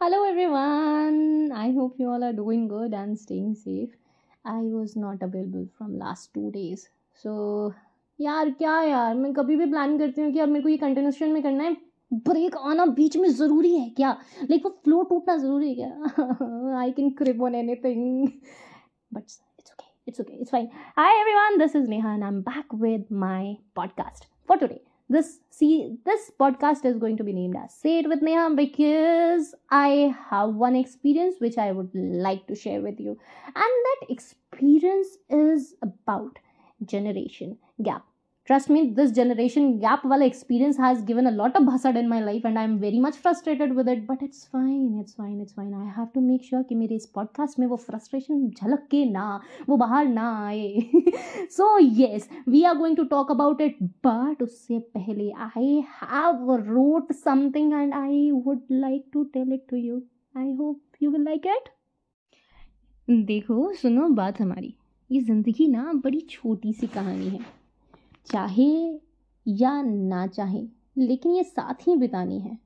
Hello, everyone. I hope you all are doing good and staying safe. I was not available from last two days. So, यार, क्या यार? मैं कभी भी plan करती हूँ कि अब मेरे को ये कंटिन्यूशन में करना है। ब्रेक आना बीच में ज़रूरी है क्या? लाइक वो फ्लो टूटना ज़रूरी है क्या? I can creep on anything but it's okay it's okay it's fine hi everyone this is Neha and I am back with my podcast for today this see this podcast is going to be named as say it with neha because i have one experience which i would like to share with you. And that experience is about generation gap trust me this generation gap वाला experience has given a lot of भसड in my life and I am very much frustrated with it but it's fine it's fine it's fine I have to make sure कि मेरे इस podcast में वो frustration झलक के ना, वो बाहर ना आए। So yes we are going to talk about it but उससे पहले I have wrote something and I would like to tell it to you I hope you will like it देखो, सुनो बात हमारी। ये ज़िंदगी ना बड़ी छोटी सी कहानी है। चाहे या ना चाहे, लेकिन ये साथ ही बितानी है।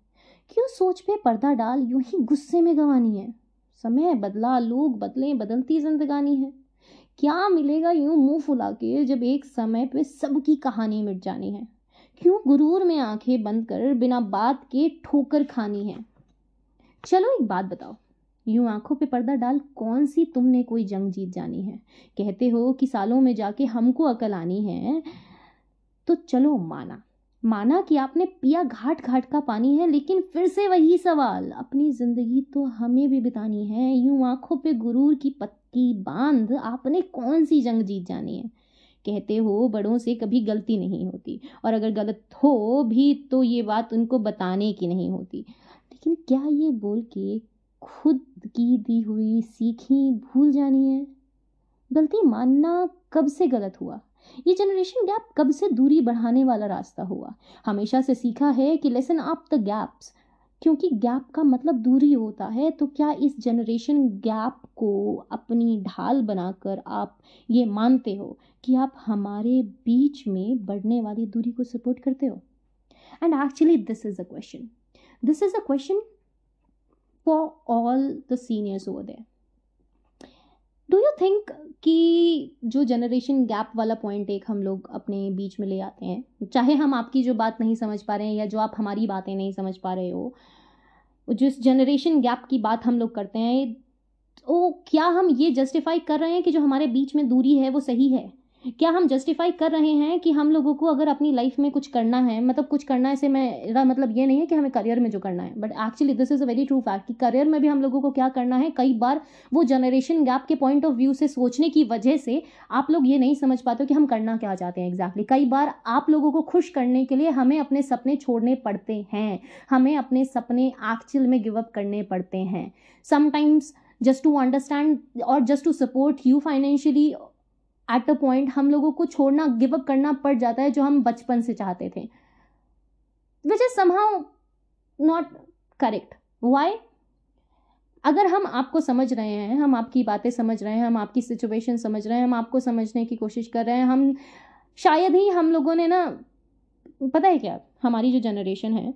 क्यों सोच पे पर्दा डाल यूँ ही गुस्से में गंवानी है? समय बदला, लोग बदले, बदलती जिंदगानी है। क्या मिलेगा यूँ मुँह फुला के जब एक समय पे सबकी कहानी मिट जानी है? क्यों गुरूर में आँखें बंद कर बिना बात के ठोकर खानी है? चलो एक बात बताओ, यूँ आँखों पे पर्दा डाल कौन सी तुमने कोई जंग जीत जानी है? कहते हो कि सालों में जाके हमको अकल आनी है तो चलो माना। माना कि आपने पिया घाट घाट का पानी है, लेकिन फिर से वही सवाल। अपनी ज़िंदगी तो हमें भी बितानी है। यूँ आँखों पे गुरूर की पत्ती बाँध, आपने कौन सी जंग जीत जानी है? कहते हो, बड़ों से कभी गलती नहीं होती। और अगर गलत हो भी तो ये बात उनको बताने की नहीं होती। लेकिन क्या ये बोल के खुद की दी हुई सीखी भूल जानी है? गलती मानना कब से गलत हुआ? ये जनरेशन गैप कब से दूरी बढ़ाने वाला रास्ता हुआ? हमेशा से सीखा है कि लेसन अप द गैप्स क्योंकि गैप का मतलब दूरी होता है तो क्या इस जनरेशन गैप को अपनी ढाल बनाकर आप ये मानते हो कि आप हमारे बीच में बढ़ने वाली दूरी को सपोर्ट करते हो? And actually this is a question this is a question for all the seniors over there think कि जो जनरेशन गैप वाला पॉइंट एक हम लोग अपने बीच में ले आते हैं, चाहे हम आपकी जो बात नहीं समझ पा रहे हैं या जो आप हमारी बातें नहीं समझ पा रहे हो, जिस जनरेशन गैप की बात हम लोग करते हैं तो क्या हम ये जस्टिफाई कर रहे हैं कि जो हमारे बीच में दूरी है वो सही है? क्या हम जस्टिफाई कर रहे हैं कि हम लोगों को अगर अपनी लाइफ में कुछ करना है मतलब कुछ करना है से मैं मतलब ये नहीं है कि हमें करियर में जो करना है but actually this is a very true fact कि करियर में भी हम लोगों को क्या करना है, कई बार वो जनरेशन गैप के पॉइंट ऑफ़ व्यू से सोचने की वजह से आप लोग ये नहीं समझ पाते कि हम करना क्या चाहते हैं एग्जैक्टली exactly. कई बार आप लोगों को खुश करने के लिए हमें अपने सपने छोड़ने पड़ते हैं, हमें अपने सपने एक्चुअल में गिव अप करने पड़ते हैं समटाइम्स जस्ट टू अंडरस्टैंड और just to support you financially at a point हम लोगों को छोड़ना गिव अप करना पड़ जाता है जो हम बचपन से चाहते थे। Which is somehow not correct why अगर हम आपको समझ रहे हैं, हम आपकी बातें समझ रहे हैं, हम आपकी सिचुएशन समझ रहे हैं, हम आपको समझने की कोशिश कर रहे हैं, हम शायद ही हम लोगों ने ना, पता है क्या? हमारी जो जनरेशन है,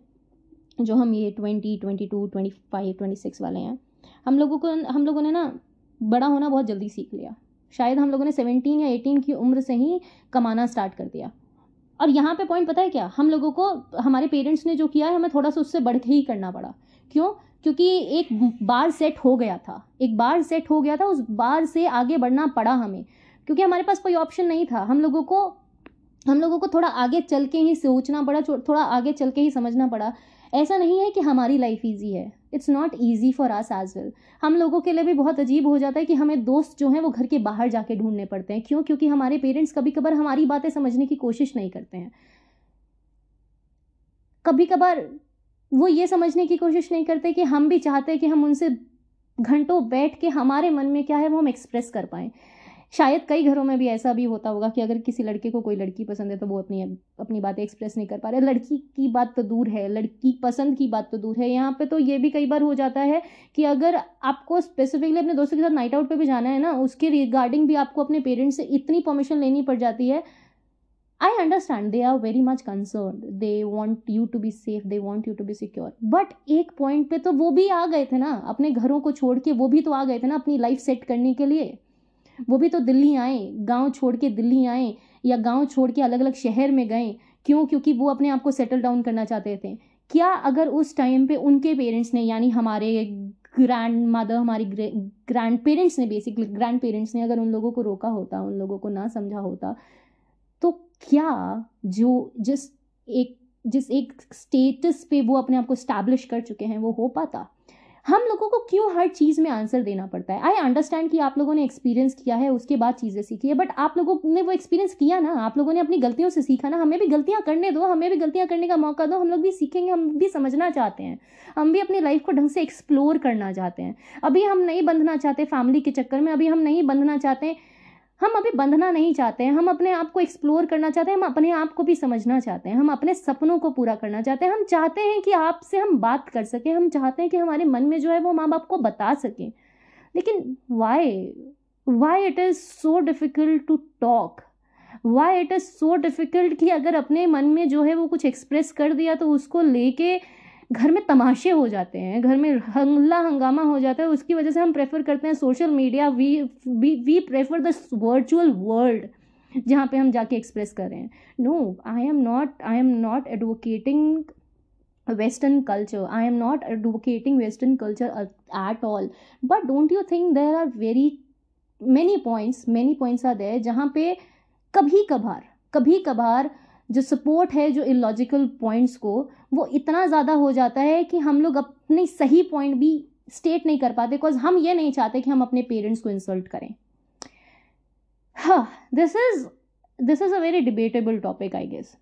जो हम ये twenty twenty two twenty five twenty six वाले हैं, हम लोगों को, हम लोगों ने ना, बड़ा होना बहुत जल्दी सीख लिया। शायद हम लोगों ने सेवनटीन या एटीन की उम्र से ही कमाना स्टार्ट कर दिया। और यहाँ पे पॉइंट पता है क्या? हम लोगों को, हमारे पेरेंट्स ने जो किया है, हमें थोड़ा सा उससे बढ़ के ही करना पड़ा। क्यों? क्योंकि एक बार सेट हो गया था। एक बार सेट हो गया था, उस बार से आगे बढ़ना पड़ा हमें। क्योंकि हमारे पास कोई ऑप्शन नहीं था। हम लोगों को, हम लोगों को थोड़ा आगे चल के ही सोचना पड़ा, थोड़ा आगे चल के ही समझना पड़ा। ऐसा नहीं है कि हमारी लाइफ ईजी है. It's not easy for us as well हम लोगों के लिए भी बहुत अजीब हो जाता है कि हमें दोस्त जो हैं वो घर के बाहर जाके ढूँढने पड़ते हैं. क्यों? क्योंकि हमारे पेरेंट्स कभी कभार हमारी बातें समझने की कोशिश नहीं करते हैं. कभी कभार वो ये समझने की कोशिश नहीं करते कि हम भी चाहते हैं कि हम उनसे घंटों बैठ के हमारे मन में क्या है वो हम एक्सप्रेस कर पाएँ. शायद कई घरों में भी ऐसा भी होता होगा कि अगर किसी लड़के को कोई लड़की पसंद है तो वो अपनी अपनी बातें एक्सप्रेस नहीं कर पा रहे। लड़की की बात तो दूर है, लड़की पसंद की बात तो दूर है। यहाँ पे तो ये भी कई बार हो जाता है कि अगर आपको स्पेसिफिकली अपने दोस्तों के साथ नाइट आउट पर भी जाना है ना, उसके रिगार्डिंग भी आपको अपने पेरेंट्स से इतनी परमिशन लेनी पड़ जाती है। I understand they are very much concern they want you to be safe they want you to be secure but एक पॉइंट पे तो वो भी आ गए थे ना, अपने घरों को छोड़ के वो भी तो आ गए थे ना अपनी लाइफ सेट करने के लिए। वो भी तो दिल्ली आए, गाँव छोड़ के दिल्ली आए या गाँव छोड़ के अलग अलग शहर में गए। क्यों? क्योंकि वो अपने आप को सेटल डाउन करना चाहते थे। क्या अगर उस टाइम पे उनके पेरेंट्स ने, यानी हमारे ग्रैंड मदर हमारी ग्रैंड पेरेंट्स ने बेसिकली ग्रैंड पेरेंट्स ने अगर उन लोगों को रोका होता, उन लोगों को ना समझा होता तो क्या जो जिस एक जिस एक स्टेटस पे वो अपने आप को स्टैब्लिश कर चुके हैं, वो हो पाता? हम लोगों को क्यों हर चीज़ में आंसर देना पड़ता है? आई अंडरस्टैंड कि आप लोगों ने एक्सपीरियंस किया है, उसके बाद चीज़ें सीखी है बट आप लोगों ने वो एक्सपीरियंस किया ना, आप लोगों ने अपनी गलतियों से सीखा ना, हमें भी गलतियाँ करने दो, हमें भी गलतियाँ करने का मौका दो, हम लोग भी सीखेंगे, हम भी समझना चाहते हैं, हम भी अपनी लाइफ को ढंग से एक्सप्लोर करना चाहते हैं। अभी हम नहीं बंधना चाहते फैमिली के चक्कर में, अभी हम नहीं बंधना चाहते हम अभी बंधना नहीं चाहते हैं, हम अपने आप को एक्सप्लोर करना चाहते हैं, हम अपने आप को भी समझना चाहते हैं, हम अपने सपनों को पूरा करना चाहते हैं, हम चाहते हैं कि आपसे हम बात कर सकें, हम चाहते हैं कि हमारे मन में जो है वो माँ बाप को बता सकें। लेकिन why why it is so difficult to talk why it is so difficult कि अगर अपने मन में जो है वो कुछ एक्सप्रेस कर दिया तो उसको लेके घर में तमाशे हो जाते हैं, घर में हंगला हंगामा हो जाता है, उसकी वजह से हम प्रेफर करते हैं social media we we we prefer the virtual world जहाँ पे हम जाके एक्सप्रेस कर रहे हैं। No I am not I am not advocating western culture I am not advocating western culture at all but don't you think there are very many points many points are there जहाँ पे कभी कभार कभी कभार जो support है, जो illogical points को, वो इतना ज़्यादा हो जाता है कि हम लोग अपने सही पॉइंट भी स्टेट नहीं कर पाते बिकॉज़ हम ये नहीं चाहते कि हम अपने पेरेंट्स को इंसल्ट करें। हाँ this is this is a very debatable topic I guess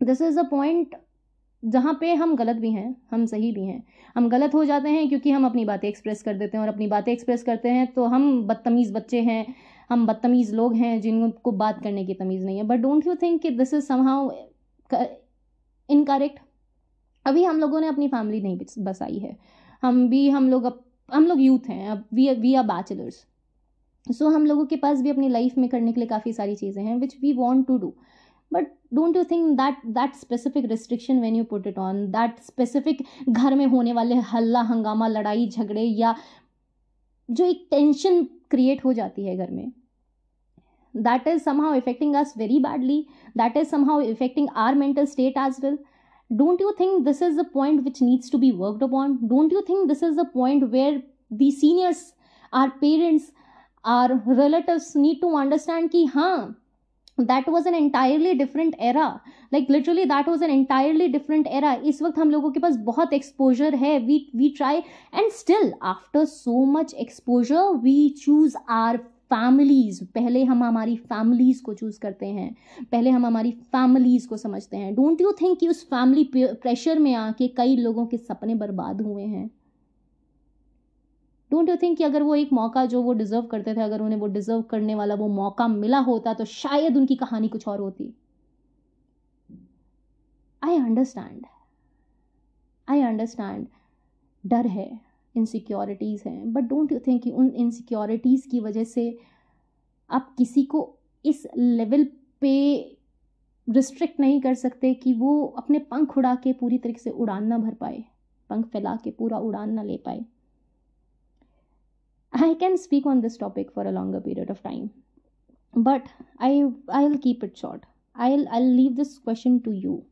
this is a point जहाँ पे हम गलत भी हैं, हम सही भी हैं। हम गलत हो जाते हैं क्योंकि हम अपनी बातें एक्सप्रेस कर देते हैं और अपनी बातें एक्सप्रेस करते हैं तो हम बदतमीज़ बच्चे हैं। हम बदतमीज़ लोग हैं जिनको बात करने की तमीज़ नहीं है। बट डोंट यू थिंक कि दिस इज़ समहाउ इनकरेक्ट अभी हम लोगों ने अपनी फैमिली नहीं बसाई है। हम भी हम लोग अप, हम लोग यूथ हैं अब we we are bachelors so हम लोगों के पास भी अपनी लाइफ में करने के लिए काफ़ी सारी चीज़ें हैं which we want to do but don't you think that that specific restriction when you put it on that specific घर में होने वाले हल्ला हंगामा लड़ाई झगड़े या जो एक टेंशन क्रिएट हो जाती है घर में that is somehow affecting us very badly that is somehow affecting our mental state as well don't you think this is the point which needs to be worked upon don't you think this is the point where the seniors our parents our relatives need to understand ki ha that was an entirely different era like literally that was an entirely different era इस वक्त हम लोगों के पास बहुत exposure है we we try and still after so much exposure we choose our families पहले हम हमारी फैमिलीज़ को चूज़ करते हैं, पहले हम हमारी फैमिलीज़ को समझते हैं। डोंट यू थिंक कि उस फैमिली प्रेशर में आके कई लोगों के सपने बर्बाद हुए हैं? डोंट यू थिंक कि अगर वो एक मौका जो वो डिज़र्व करते थे, अगर उन्हें वो डिज़र्व करने वाला वो मौका मिला होता तो शायद उनकी कहानी कुछ और होती। आई अंडरस्टैंड आई अंडरस्टैंड डर है। इनसिक्योरिटीज़ हैं। बट डोंट यू थिंक कि उन इनसिक्योरिटीज़ की वजह से आप किसी को इस लेवल पे रिस्ट्रिक्ट नहीं कर सकते कि वो अपने पंख उड़ा के पूरी तरीके से उड़ान ना भर पाए, पंख फैला के पूरा उड़ान ना ले पाए। I can speak on this topic for a longer period of time but I I will keep it short I I leave this question to you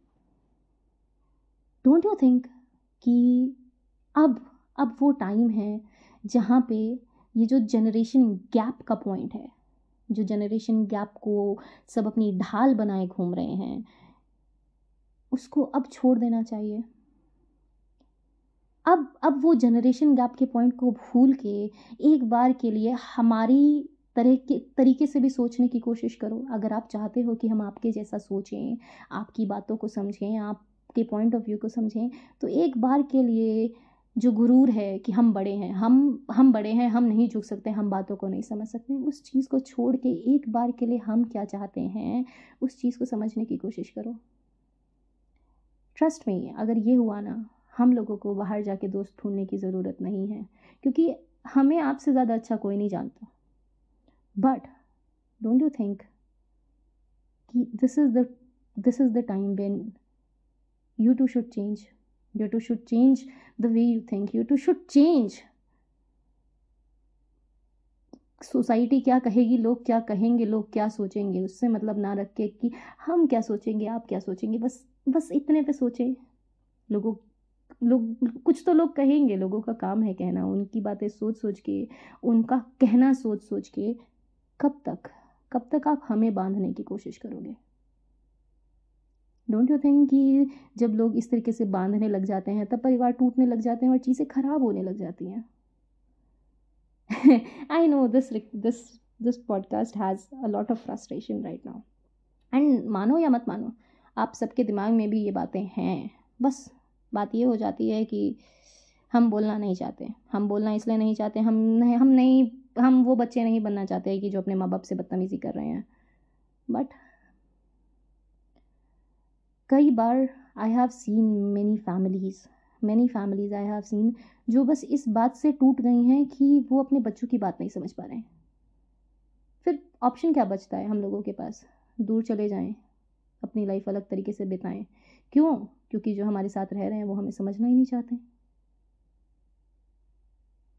don't you think कि अब अब वो टाइम है जहाँ पे ये जो जनरेशन गैप का पॉइंट है, जो जनरेशन गैप को सब अपनी ढाल बनाए घूम रहे हैं, उसको अब छोड़ देना चाहिए। अब अब वो जनरेशन गैप के पॉइंट को भूल के एक बार के लिए हमारी तरह के, तरीके से भी सोचने की कोशिश करो। अगर आप चाहते हो कि हम आपके जैसा सोचें, आपकी बातों को समझें, आपके पॉइंट ऑफ़ व्यू को समझें तो एक बार के लिए जो गुरूर है कि हम बड़े हैं, हम हम बड़े हैं, हम नहीं झुक सकते, हम बातों को नहीं समझ सकते, उस चीज़ को छोड़ के एक बार के लिए हम क्या चाहते हैं, उस चीज़ को समझने की कोशिश करो। ट्रस्ट में अगर ये हुआ ना, हम लोगों को बाहर जाके दोस्त ढूँढने की ज़रूरत नहीं है, क्योंकि हमें आपसे ज़्यादा अच्छा कोई नहीं जानता। बट डोंट यू थिंक कि this is the this is the time when you too should change you too should change the way you think you too should change society क्या कहेगी? लोग क्या कहेंगे? लोग क्या सोचेंगे? उससे मतलब ना रख के कि हम क्या सोचेंगे? आप क्या सोचेंगे? बस बस इतने पे सोचें। लोगों, लोग, कुछ तो लोग कहेंगे। लोगों का काम है कहना। उनकी बातें सोच सोच के, उनका कहना सोच सोच के। कब तक? कब तक आप हमें बांधने की कोशिश करोगे? डोंट यू थिंक कि जब लोग इस तरीके से बांधने लग जाते हैं, तब परिवार टूटने लग जाते हैं और चीज़ें खराब होने लग जाती हैं? I know this this this podcast has a lot of frustration right now and मानो या मत मानो, आप सबके दिमाग में भी ये बातें हैं। बस, बात ये हो जाती है कि हम बोलना नहीं चाहते। हम बोलना इसलिए नहीं चाहते, हम नहीं हम नहीं, हम वो बच्चे नहीं बनना चाहते कि जो अपने माँ बाप से बदतमीज़ी कर रहे हैं। बट कई बार I have seen many families many families I have seen जो बस इस बात से टूट गई हैं कि वो अपने बच्चों की बात नहीं समझ पा रहे हैं। फिर ऑप्शन क्या बचता है हम लोगों के पास? दूर चले जाएँ, अपनी लाइफ अलग तरीके से बिताएँ। क्यों? क्योंकि जो हमारे साथ रह रहे हैं वो हमें समझना ही नहीं चाहते।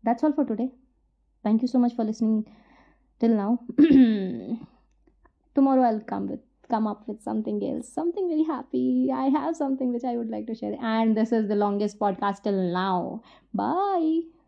That's all for today thank you so much for listening till now tomorrow I come with come up with something else, something very happy. I have something which I would like to share. And this is the longest podcast till now. Bye.